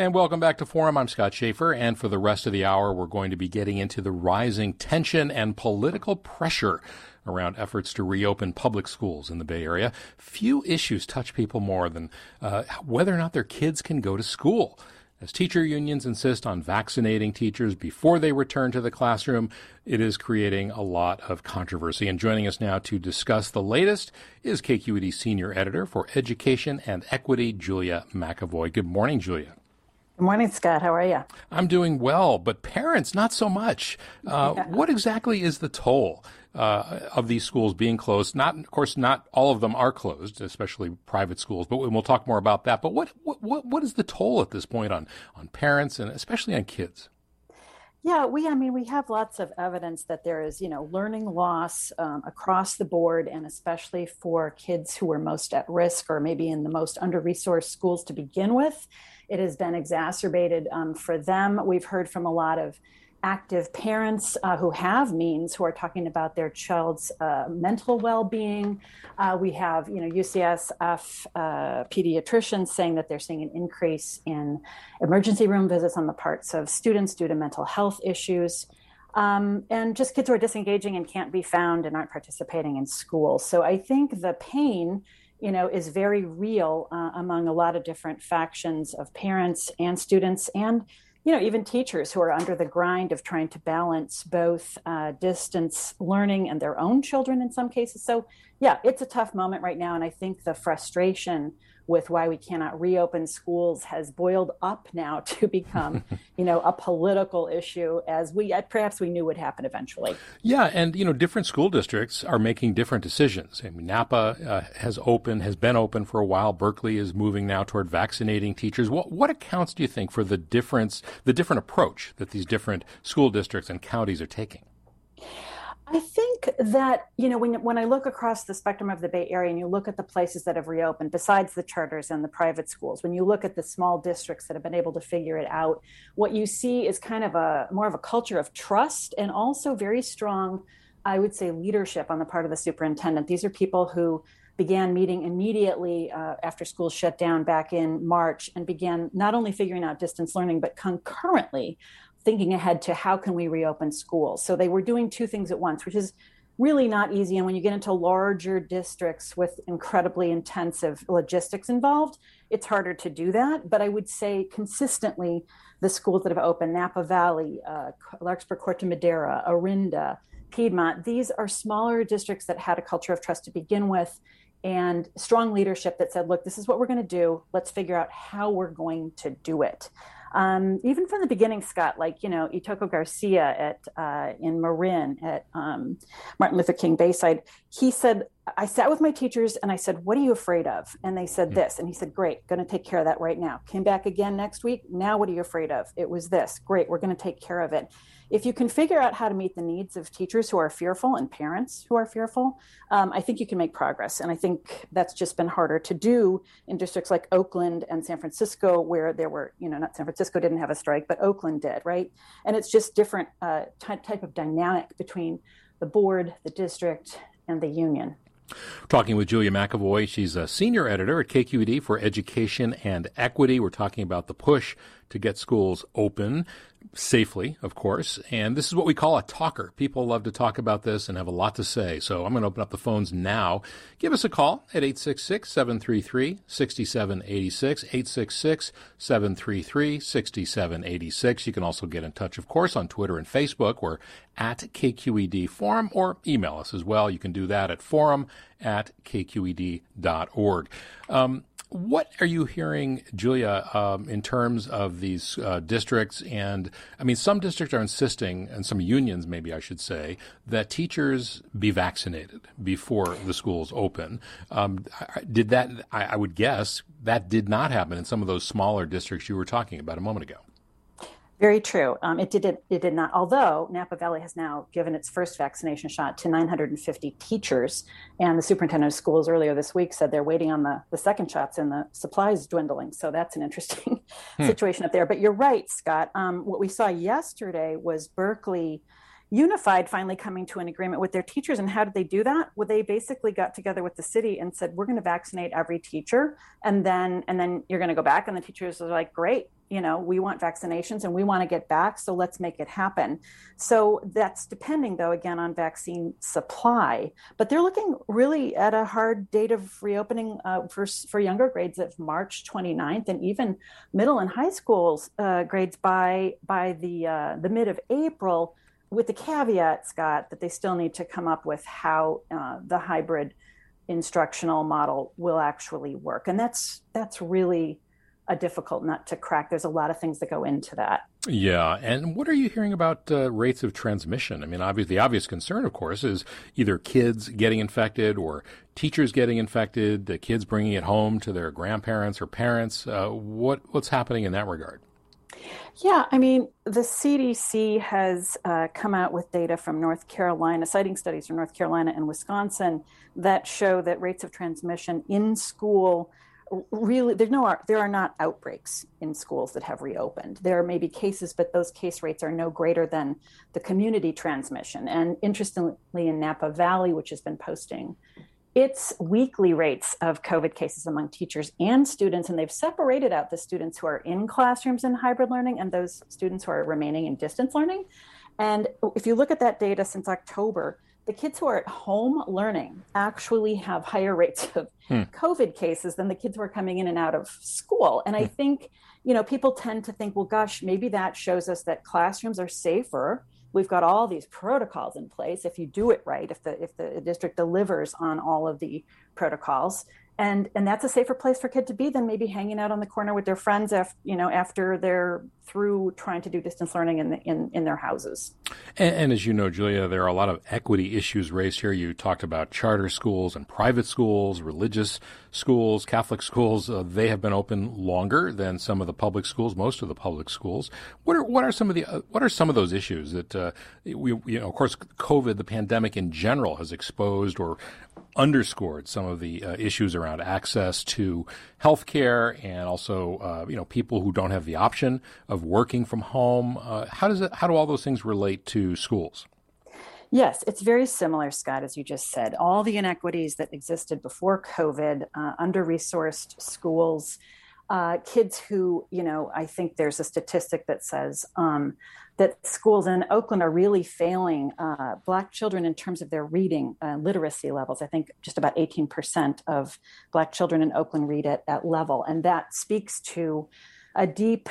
And welcome back to Forum. I'm Scott Shafer. And for the rest of the hour, we're going to be getting into the rising tension and political pressure around efforts to reopen public schools in the Bay Area. Few issues touch people more than uh, whether or not their kids can go to school. As teacher unions insist on vaccinating teachers before they return to the classroom, it is creating a lot of controversy. And joining us now to discuss the latest is KQED senior editor for education and equity, Julia McEvoy. Good morning, Julia. Good morning, Scott. How are you? I'm doing well, but parents, not so much. Uh, yeah. What exactly is the toll uh, of these schools being closed? Not, of course, not all of them are closed, especially private schools. But we'll talk more about that. But what what what is the toll at this point on on parents and especially on kids? Yeah, we, I mean, we have lots of evidence that there is, you know, learning loss um, across the board, and especially for kids who are most at risk or maybe in the most under resourced schools to begin with. It has been exacerbated um, for them. We've heard from a lot of active parents uh, who have means who are talking about their child's uh, mental well-being. Uh, we have, you know, UCSF uh, pediatricians saying that they're seeing an increase in emergency room visits on the parts of students due to mental health issues. Um, and just kids who are disengaging and can't be found and aren't participating in school. So I think the pain you know, is very real uh, among a lot of different factions of parents and students and you know even teachers who are under the grind of trying to balance both uh, distance learning and their own children in some cases. So yeah it's a tough moment right now and i think the frustration with why we cannot reopen schools has boiled up now to become, you know, a political issue as we perhaps we knew would happen eventually. Yeah, and you know, different school districts are making different decisions. I mean, Napa uh, has open has been open for a while. Berkeley is moving now toward vaccinating teachers. What what accounts do you think for the difference, the different approach that these different school districts and counties are taking? I think that you know when when I look across the spectrum of the Bay Area and you look at the places that have reopened, besides the charters and the private schools, when you look at the small districts that have been able to figure it out, what you see is kind of a more of a culture of trust and also very strong, I would say, leadership on the part of the superintendent. These are people who began meeting immediately uh, after schools shut down back in March and began not only figuring out distance learning, but concurrently thinking ahead to how can we reopen schools. So they were doing two things at once, which is really not easy. And when you get into larger districts with incredibly intensive logistics involved, it's harder to do that. But I would say consistently, the schools that have opened, Napa Valley, uh, Larkspur Corte Madera, Orinda, Piedmont, these are smaller districts that had a culture of trust to begin with and strong leadership that said, look, this is what we're going to do. Let's figure out how we're going to do it um, even from the beginning, Scott, like, you know, Itoco Garcia at, uh, in Marin at um, Martin Luther King Bayside, he said, I sat with my teachers and I said, What are you afraid of? And they said this. And he said, Great, going to take care of that right now. Came back again next week. Now, what are you afraid of? It was this. Great, we're going to take care of it. If you can figure out how to meet the needs of teachers who are fearful and parents who are fearful, um, I think you can make progress. And I think that's just been harder to do in districts like Oakland and San Francisco, where there were, you know, not San Francisco didn't have a strike, but Oakland did, right? And it's just different uh, type of dynamic between the board, the district, and the union. Talking with Julia McEvoy. She's a senior editor at KQED for Education and Equity. We're talking about the push to get schools open safely, of course. And this is what we call a talker. People love to talk about this and have a lot to say. So I'm going to open up the phones now. Give us a call at 866 733 6786. 866 733 6786. You can also get in touch, of course, on Twitter and Facebook. We're at KQED Forum or email us as well. You can do that at forum at kqed.org. Um, what are you hearing, Julia, um, in terms of these uh, districts? And I mean, some districts are insisting, and some unions, maybe I should say, that teachers be vaccinated before the schools open. Um, did that? I, I would guess that did not happen in some of those smaller districts you were talking about a moment ago. Very true. Um, it did it, it did not. Although Napa Valley has now given its first vaccination shot to 950 teachers, and the superintendent of schools earlier this week said they're waiting on the the second shots, and the supplies dwindling. So that's an interesting hmm. situation up there. But you're right, Scott. Um, what we saw yesterday was Berkeley Unified finally coming to an agreement with their teachers. And how did they do that? Well, they basically got together with the city and said, "We're going to vaccinate every teacher, and then and then you're going to go back." And the teachers are like, "Great, you know, we want vaccinations and we want to get back, so let's make it happen." So that's depending, though, again on vaccine supply. But they're looking really at a hard date of reopening uh, for for younger grades of March 29th, and even middle and high schools uh, grades by by the uh, the mid of April with the caveat, Scott, that they still need to come up with how uh, the hybrid instructional model will actually work, and that's that's really a difficult nut to crack. There's a lot of things that go into that. Yeah, and what are you hearing about uh, rates of transmission? I mean, obviously, the obvious concern, of course, is either kids getting infected or teachers getting infected, the kids bringing it home to their grandparents or parents. Uh, what what's happening in that regard? Yeah, I mean, the CDC has uh, come out with data from North Carolina, citing studies from North Carolina and Wisconsin that show that rates of transmission in school really there's no there are not outbreaks in schools that have reopened there may be cases but those case rates are no greater than the community transmission and interestingly in napa valley which has been posting its weekly rates of COVID cases among teachers and students, and they've separated out the students who are in classrooms in hybrid learning and those students who are remaining in distance learning. And if you look at that data since October, the kids who are at home learning actually have higher rates of hmm. COVID cases than the kids who are coming in and out of school. And I hmm. think, you know, people tend to think, well, gosh, maybe that shows us that classrooms are safer we've got all these protocols in place if you do it right if the if the district delivers on all of the protocols and and that's a safer place for kid to be than maybe hanging out on the corner with their friends after you know after they're through trying to do distance learning in the, in in their houses. And, and, as you know, Julia, there are a lot of equity issues raised here. You talked about charter schools and private schools, religious schools, Catholic schools. Uh, they have been open longer than some of the public schools, most of the public schools. What are what are some of the uh, what are some of those issues that uh, we you know of course COVID, the pandemic in general, has exposed or underscored some of the uh, issues around access to health care and also uh, you know people who don't have the option of working from home. Uh, how does it? How do all those things relate to schools? Yes, it's very similar, Scott, as you just said. All the inequities that existed before COVID, uh, under resourced schools, uh, kids who, you know, I think there's a statistic that says um, that schools in Oakland are really failing uh, Black children in terms of their reading uh, literacy levels. I think just about 18% of Black children in Oakland read at, at level. And that speaks to a deep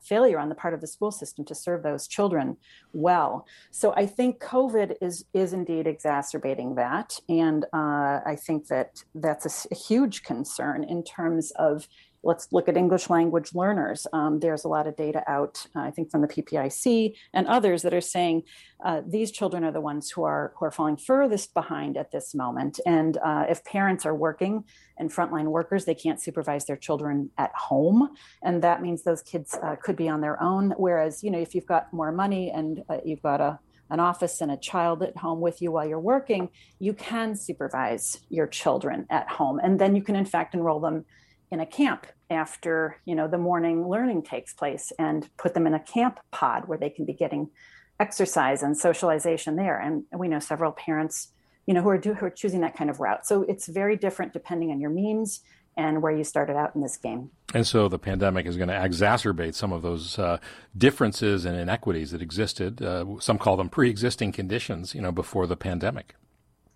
failure on the part of the school system to serve those children well. So I think COVID is is indeed exacerbating that, and uh, I think that that's a, a huge concern in terms of let's look at English language learners. Um, there's a lot of data out, uh, I think, from the PPIC and others that are saying uh, these children are the ones who are who are falling furthest behind at this moment. And uh, if parents are working and frontline workers, they can't supervise their children at home, and that means those kids uh, could be on their own. Whereas, you know, if you've got more money and uh, you've got a an office and a child at home with you while you're working, you can supervise your children at home. And then you can, in fact, enroll them in a camp after you know the morning learning takes place and put them in a camp pod where they can be getting exercise and socialization there. And we know several parents you know who are, do, who are choosing that kind of route. So it's very different depending on your means and where you started out in this game. And so the pandemic is going to exacerbate some of those uh, differences and inequities that existed uh, some call them pre-existing conditions you know before the pandemic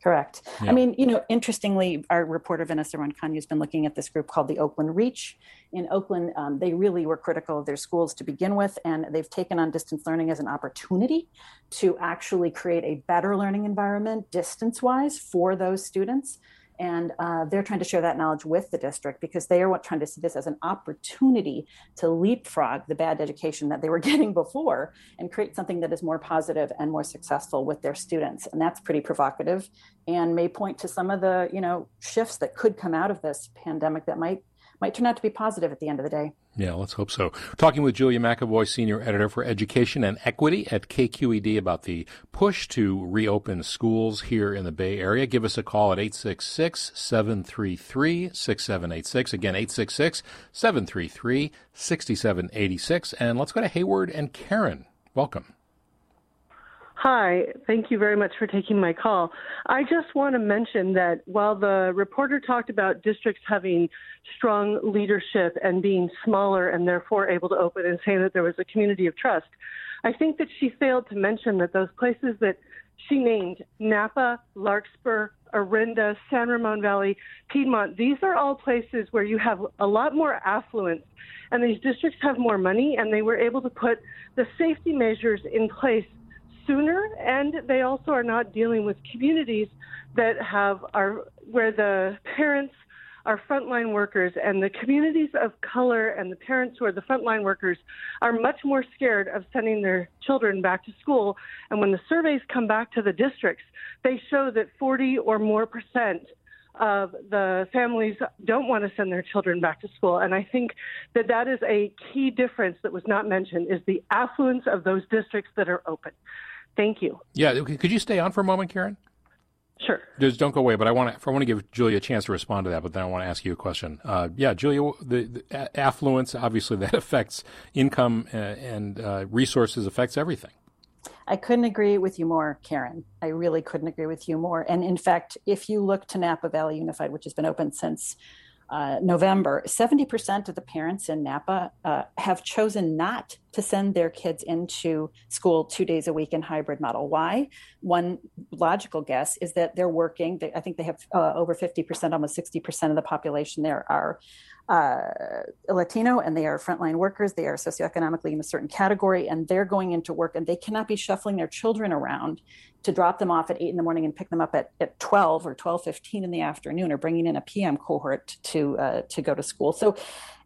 Correct. Yeah. I mean, you know, interestingly, our reporter Vanessa Rancaño has been looking at this group called the Oakland Reach. In Oakland, um, they really were critical of their schools to begin with, and they've taken on distance learning as an opportunity to actually create a better learning environment distance wise for those students and uh, they're trying to share that knowledge with the district because they are trying to see this as an opportunity to leapfrog the bad education that they were getting before and create something that is more positive and more successful with their students and that's pretty provocative and may point to some of the you know shifts that could come out of this pandemic that might might turn out to be positive at the end of the day. Yeah, let's hope so. Talking with Julia McEvoy, Senior Editor for Education and Equity at KQED about the push to reopen schools here in the Bay Area. Give us a call at 866 733 6786. Again, 866 733 6786. And let's go to Hayward and Karen. Welcome. Hi, thank you very much for taking my call. I just want to mention that while the reporter talked about districts having strong leadership and being smaller and therefore able to open and saying that there was a community of trust, I think that she failed to mention that those places that she named, Napa, Larkspur, Orinda, San Ramon Valley, Piedmont, these are all places where you have a lot more affluence and these districts have more money and they were able to put the safety measures in place sooner, and they also are not dealing with communities that have are where the parents are frontline workers and the communities of color and the parents who are the frontline workers are much more scared of sending their children back to school. And when the surveys come back to the districts, they show that 40 or more percent of the families don't want to send their children back to school. And I think that that is a key difference that was not mentioned is the affluence of those districts that are open. Thank you. Yeah, could you stay on for a moment, Karen? Sure. Just don't go away. But I want to I want to give Julia a chance to respond to that. But then I want to ask you a question. Uh, yeah, Julia, the, the, affluence obviously that affects income uh, and uh, resources affects everything. I couldn't agree with you more, Karen. I really couldn't agree with you more. And in fact, if you look to Napa Valley Unified, which has been open since uh, November, 70% of the parents in Napa uh, have chosen not to send their kids into school two days a week in hybrid model. Why? One logical guess is that they're working. They, I think they have uh, over 50%, almost 60% of the population there are uh, Latino and they are frontline workers. They are socioeconomically in a certain category and they're going into work and they cannot be shuffling their children around to drop them off at eight in the morning and pick them up at, at 12 or 12.15 in the afternoon or bringing in a PM cohort to, uh, to go to school. So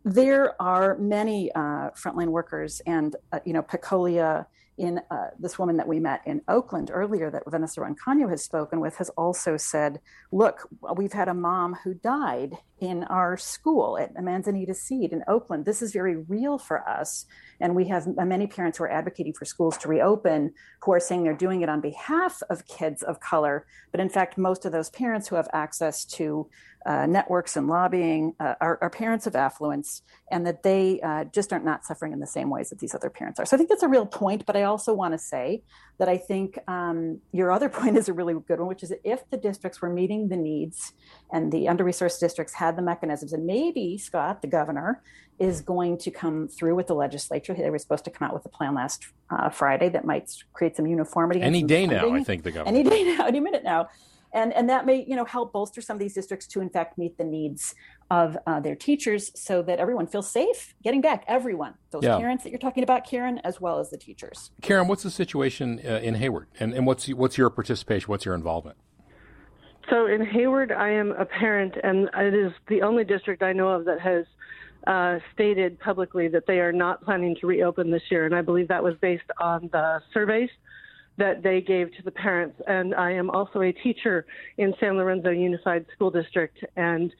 there are many uh, frontline workers and, uh, you know, Pecolia in uh, this woman that we met in Oakland earlier that Vanessa Rancaño has spoken with has also said, look, we've had a mom who died in our school at Manzanita Seed in Oakland. This is very real for us. And we have many parents who are advocating for schools to reopen who are saying they're doing it on behalf of kids of color. But in fact, most of those parents who have access to uh, networks and lobbying uh, are, are, parents of affluence and that they uh, just are not suffering in the same ways that these other parents are. So I think that's a real point. But I also want to say that I think um, your other point is a really good one, which is that if the districts were meeting the needs and the under resourced districts had the mechanisms, and maybe Scott, the governor, is going to come through with the legislature. They were supposed to come out with a plan last uh, Friday that might create some uniformity. Any day funding. now, I think the governor. Any day now, any minute now and and that may you know help bolster some of these districts to in fact meet the needs of uh, their teachers so that everyone feels safe getting back. Everyone. Those yeah. parents that you're talking about karen as well as the teachers. Karen what's the situation uh, in hayward? And, and what's what's your participation? What's your involvement? So in hayward i am a parent and it is the only district i know of that has uh, stated publicly that they are not planning to reopen this year, and I believe that was based on the surveys that they gave to the parents. And I am also a teacher in San Lorenzo Unified School District, and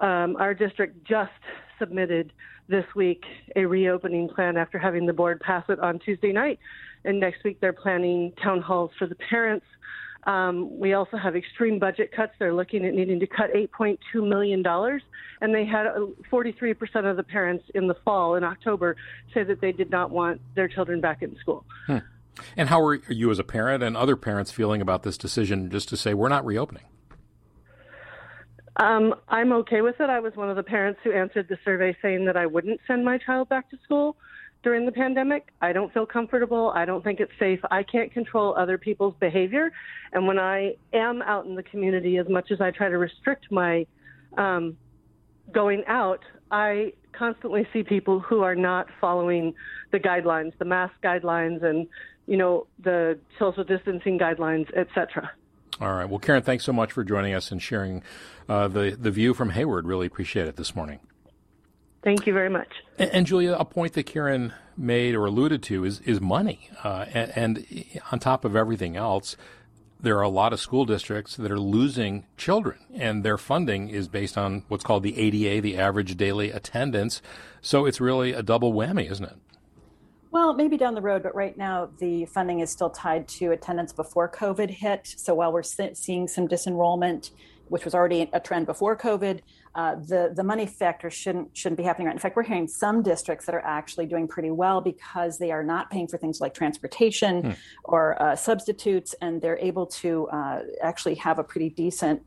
um, our district just submitted this week a reopening plan after having the board pass it on Tuesday night. And next week they're planning town halls for the parents. Um, we also have extreme budget cuts. They're looking at needing to cut $8.2 million. And they had 43% uh, of the parents in the fall, in October, say that they did not want their children back in school. Hmm. And how are you as a parent and other parents feeling about this decision just to say we're not reopening? Um, I'm okay with it. I was one of the parents who answered the survey saying that I wouldn't send my child back to school during the pandemic. I don't feel comfortable. I don't think it's safe. I can't control other people's behavior. And when I am out in the community, as much as I try to restrict my um, going out, I constantly see people who are not following the guidelines, the mask guidelines, and you know the social distancing guidelines, etc. All right. Well, Karen, thanks so much for joining us and sharing uh, the the view from Hayward. Really appreciate it this morning. Thank you very much. And, and Julia, a point that Karen made or alluded to is is money, uh, and, and on top of everything else, there are a lot of school districts that are losing children, and their funding is based on what's called the ADA, the average daily attendance. So it's really a double whammy, isn't it? Well, maybe down the road, but right now the funding is still tied to attendance before COVID hit. So while we're seeing some disenrollment, which was already a trend before COVID, uh, the the money factor shouldn't shouldn't be happening right. In fact, we're hearing some districts that are actually doing pretty well because they are not paying for things like transportation hmm. or uh, substitutes, and they're able to uh, actually have a pretty decent.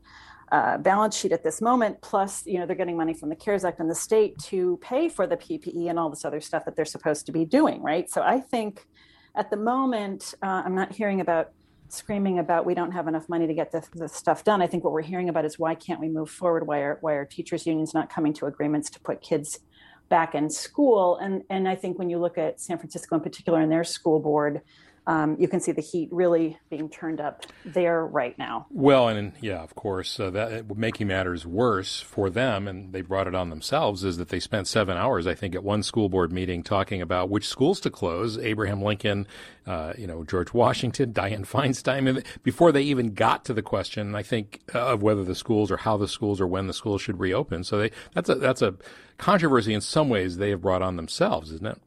Uh, balance sheet at this moment. Plus, you know, they're getting money from the CARES Act and the state to pay for the PPE and all this other stuff that they're supposed to be doing, right? So I think at the moment, uh, I'm not hearing about screaming about we don't have enough money to get the, the, stuff done. I think what we're hearing about is why can't we move forward? Why are why are teachers unions not coming to agreements to put kids back in school? And and I think when you look at San Francisco in particular and their school board, um, you can see the heat really being turned up there right now. Well, and yeah, of course, uh, that making matters worse for them, and they brought it on themselves, is that they spent seven hours, I think, at one school board meeting talking about which schools to close. Abraham Lincoln, uh, you know, George Washington, Dianne Feinstein, before they even got to the question, I think, of whether the schools or how the schools or when the schools should reopen. So they that's a that's a controversy in some ways they have brought on themselves, isn't it?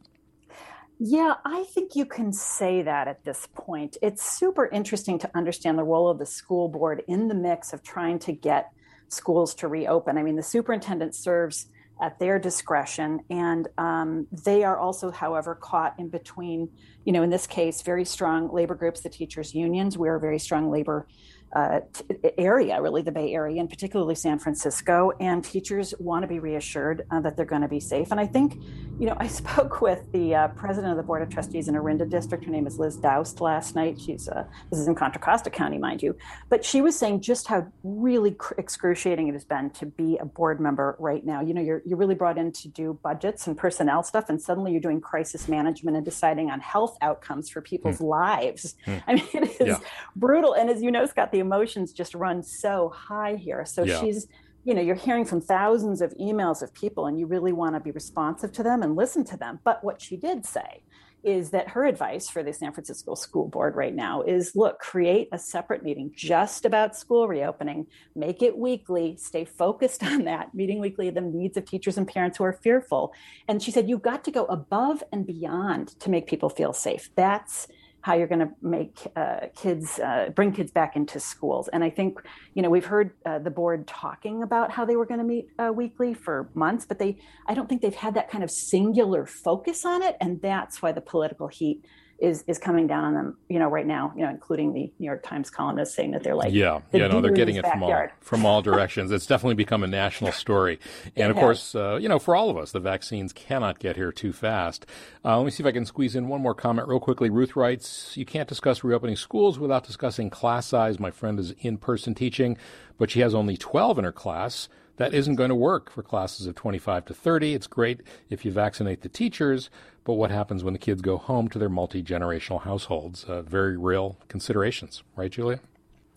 Yeah, I think you can say that at this point. It's super interesting to understand the role of the school board in the mix of trying to get schools to reopen. I mean, the superintendent serves at their discretion, and um, they are also, however, caught in between, you know, in this case, very strong labor groups, the teachers' unions. We're a very strong labor uh, t- area, really the Bay Area, and particularly San Francisco. And teachers want to be reassured uh, that they're going to be safe. And I think, you know, I spoke with the uh, president of the Board of Trustees in Orinda District. Her name is Liz Daoust last night. She's uh, this is in Contra Costa County, mind you, but she was saying just how really cr- excruciating it has been to be a board member right now. You know, you're you're really brought in to do budgets and personnel stuff, and suddenly you're doing crisis management and deciding on health outcomes for people's mm. lives. Mm. I mean, it is yeah. brutal. And as you know, Scott, the emotions just run so high here. So yeah. she's, you know, you're hearing from thousands of emails of people and you really want to be responsive to them and listen to them. But what she did say is that her advice for the San Francisco School Board right now is look, create a separate meeting just about school reopening, make it weekly, stay focused on that, meeting weekly the needs of teachers and parents who are fearful. And she said, you've got to go above and beyond to make people feel safe. That's how you're going to make uh, kids uh, bring kids back into schools. And I think you know we've heard uh, the board talking about how they were going to meet uh, weekly for months, but they I don't think they've had that kind of singular focus on it, and that's why the political heat is is coming down on them, you know, right now, you know, including the New York Times columnists saying that they're like, yeah, the yeah, no, they're getting it from all from all directions. it's definitely become a national story, and of course, uh, you know, for all of us, the vaccines cannot get here too fast. Uh, let me see if I can squeeze in one more comment real quickly. Ruth writes, "You can't discuss reopening schools without discussing class size. My friend is in person teaching, but she has only twelve in her class." That isn't going to work for classes of 25 to 30. It's great if you vaccinate the teachers, but what happens when the kids go home to their multi generational households? Uh, very real considerations, right, Julia?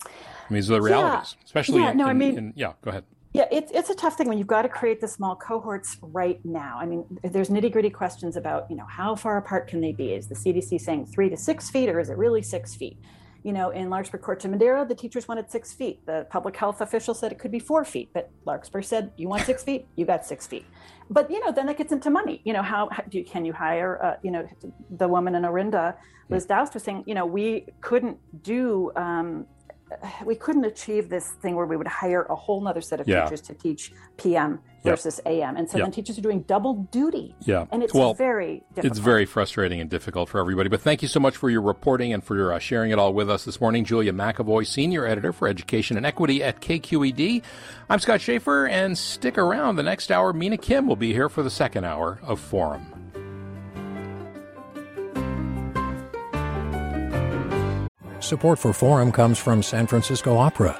I mean, these are the realities, yeah. especially. Yeah, no, in, I mean, in, yeah, go ahead. Yeah, it's it's a tough thing when you've got to create the small cohorts right now. I mean, there's nitty gritty questions about you know how far apart can they be? Is the CDC saying three to six feet, or is it really six feet? You know, in Larkspur Corte Madera, the teachers wanted six feet. The public health official said it could be four feet, but Larkspur said, "You want six feet? You got six feet." But you know, then it gets into money. You know, how, how do you, can you hire? Uh, you know, the woman in Orinda, Liz Doust was saying, you know, we couldn't do um, we couldn't achieve this thing where we would hire a whole nother set of yeah. teachers to teach PM versus yep. AM. And so yep. then teachers are doing double duty. Yeah. And it's well, very difficult. It's very frustrating and difficult for everybody. But thank you so much for your reporting and for uh, sharing it all with us this morning. Julia McEvoy, Senior Editor for Education and Equity at KQED. I'm Scott Shafer, and stick around. The next hour, Mina Kim will be here for the second hour of Forum. Support for Forum comes from San Francisco Opera.